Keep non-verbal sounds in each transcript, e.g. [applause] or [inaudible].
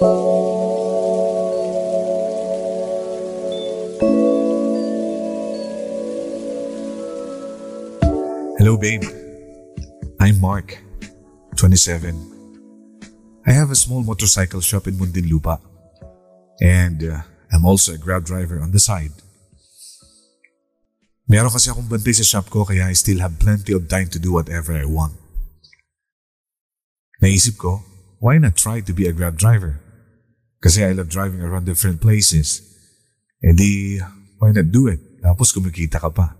Hello, babe. I'm Mark, 27. I have a small motorcycle shop in Mundinlupa. And uh, I'm also a grab driver on the side. Meron kasi akong bantay sa shop ko kaya I still have plenty of time to do whatever I want. Naisip ko, why not try to be a grab driver? Kasi I love driving around different places. E di, why not do it? Tapos kumikita ka pa.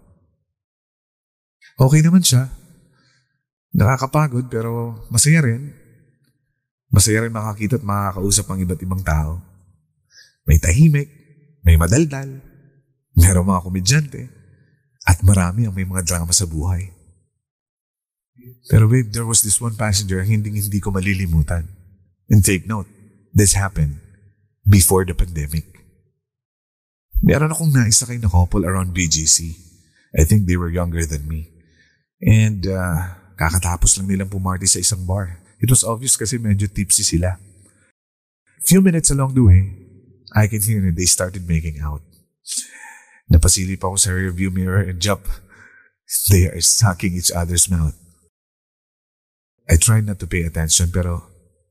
Okay naman siya. Nakakapagod pero masaya rin. Masaya rin makakita at makakausap ang iba't ibang tao. May tahimik, may madaldal, meron mga komedyante, at marami ang may mga drama sa buhay. Pero babe, there was this one passenger hindi hindi ko malilimutan. And take note, this happened before the pandemic. Meron akong naisakay na couple around BGC. I think they were younger than me. And uh, kakatapos lang nilang pumarty sa isang bar. It was obvious kasi medyo tipsy sila. Few minutes along the way, I can hear that they started making out. Napasilip ako sa rearview mirror and jump. They are sucking each other's mouth. I tried not to pay attention pero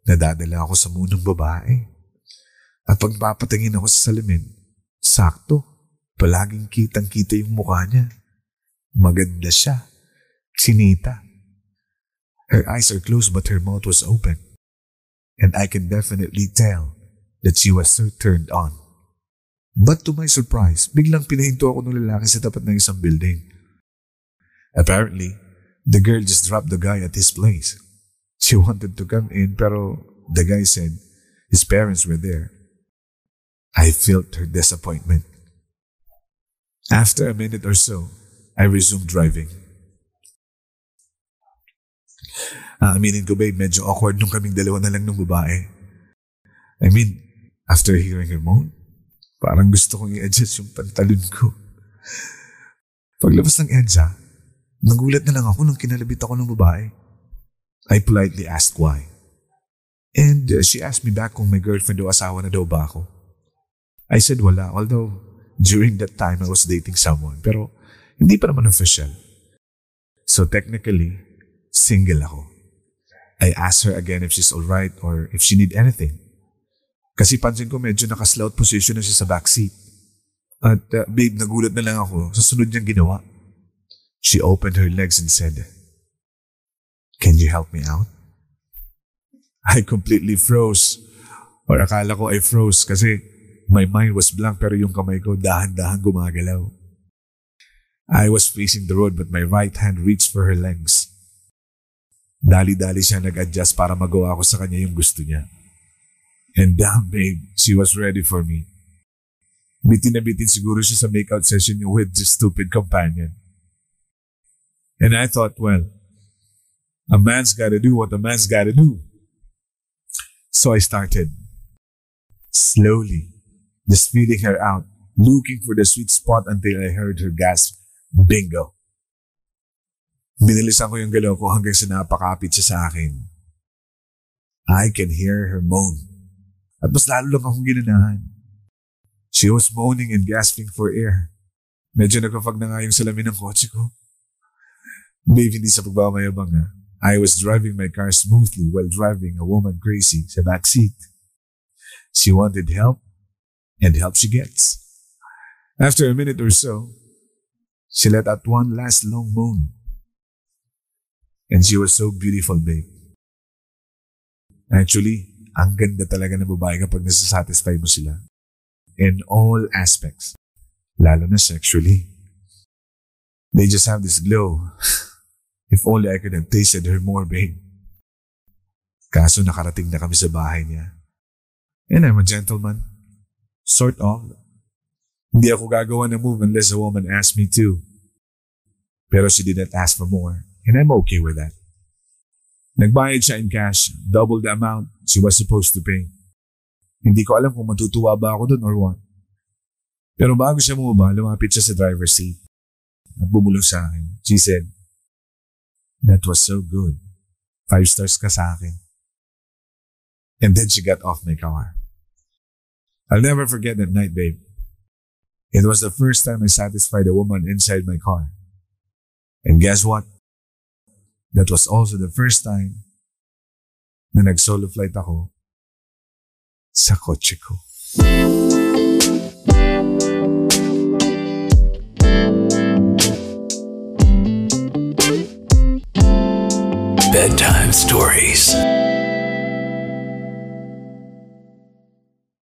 nadadala ako sa munong babae. At pagpapatingin ako sa salamin, sakto, palaging kitang-kita yung mukha niya. Maganda siya. Sinita. Her eyes are closed but her mouth was open. And I can definitely tell that she was so turned on. But to my surprise, biglang pinahinto ako ng lalaki sa tapat ng isang building. Apparently, the girl just dropped the guy at his place. She wanted to come in pero the guy said his parents were there. I felt her disappointment. After a minute or so, I resumed driving. Aaminin ko babe, medyo awkward nung kaming dalawa na lang ng babae. I mean, after hearing her moan, parang gusto kong i-adjust yung pantalon ko. Paglabas ng EDSA, nagulat na lang ako nung kinalabit ako ng babae. I politely asked why. And uh, she asked me back kung may girlfriend o asawa na daw ba ako. I said wala, although during that time I was dating someone, pero hindi pa naman official. So technically, single ako. I asked her again if she's alright or if she need anything. Kasi pansin ko medyo nakaslout position na siya sa backseat. At uh, babe, nagulat na lang ako sa sunod niyang ginawa. She opened her legs and said, Can you help me out? I completely froze. Or akala ko I froze kasi my mind was blank pero yung kamay ko dahan-dahan gumagalaw. I was facing the road but my right hand reached for her legs. Dali-dali siya nag-adjust para magawa ko sa kanya yung gusto niya. And damn babe, she was ready for me. Bitin na bitin siguro siya sa makeout session niya with this stupid companion. And I thought, well, a man's gotta do what a man's gotta do. So I started. Slowly, just feeling her out, looking for the sweet spot until I heard her gasp, bingo. Binilisan ko yung galaw ko hanggang sa napakapit siya sa akin. I can hear her moan. At mas lalo lang akong ginanahan. She was moaning and gasping for air. Medyo nagpapag na nga yung salamin ng kotse ko. Babe, hindi sa pagbamayabang ha. I was driving my car smoothly while driving a woman crazy sa backseat. She wanted help, and help she gets. After a minute or so, she let out one last long moan. And she was so beautiful, babe. Actually, ang ganda talaga ng babae kapag nasasatisfy mo sila. In all aspects. Lalo na sexually. They just have this glow. [laughs] If only I could have tasted her more, babe. Kaso nakarating na kami sa bahay niya. And I'm a gentleman. Sort of. Hindi ako gagawa ng move unless a woman asks me to. Pero she didn't ask for more. And I'm okay with that. Nagbayad siya in cash, double the amount she was supposed to pay. Hindi ko alam kung matutuwa ba ako doon or what. Pero bago siya bumaba, lumapit siya sa driver's seat. At bumulong sa akin. She said, That was so good. Five stars ka sa akin. And then she got off my car. I'll never forget that night, babe. It was the first time I satisfied a woman inside my car. And guess what? That was also the first time na nag-solo flight ako sa kotse ko. Bedtime Stories.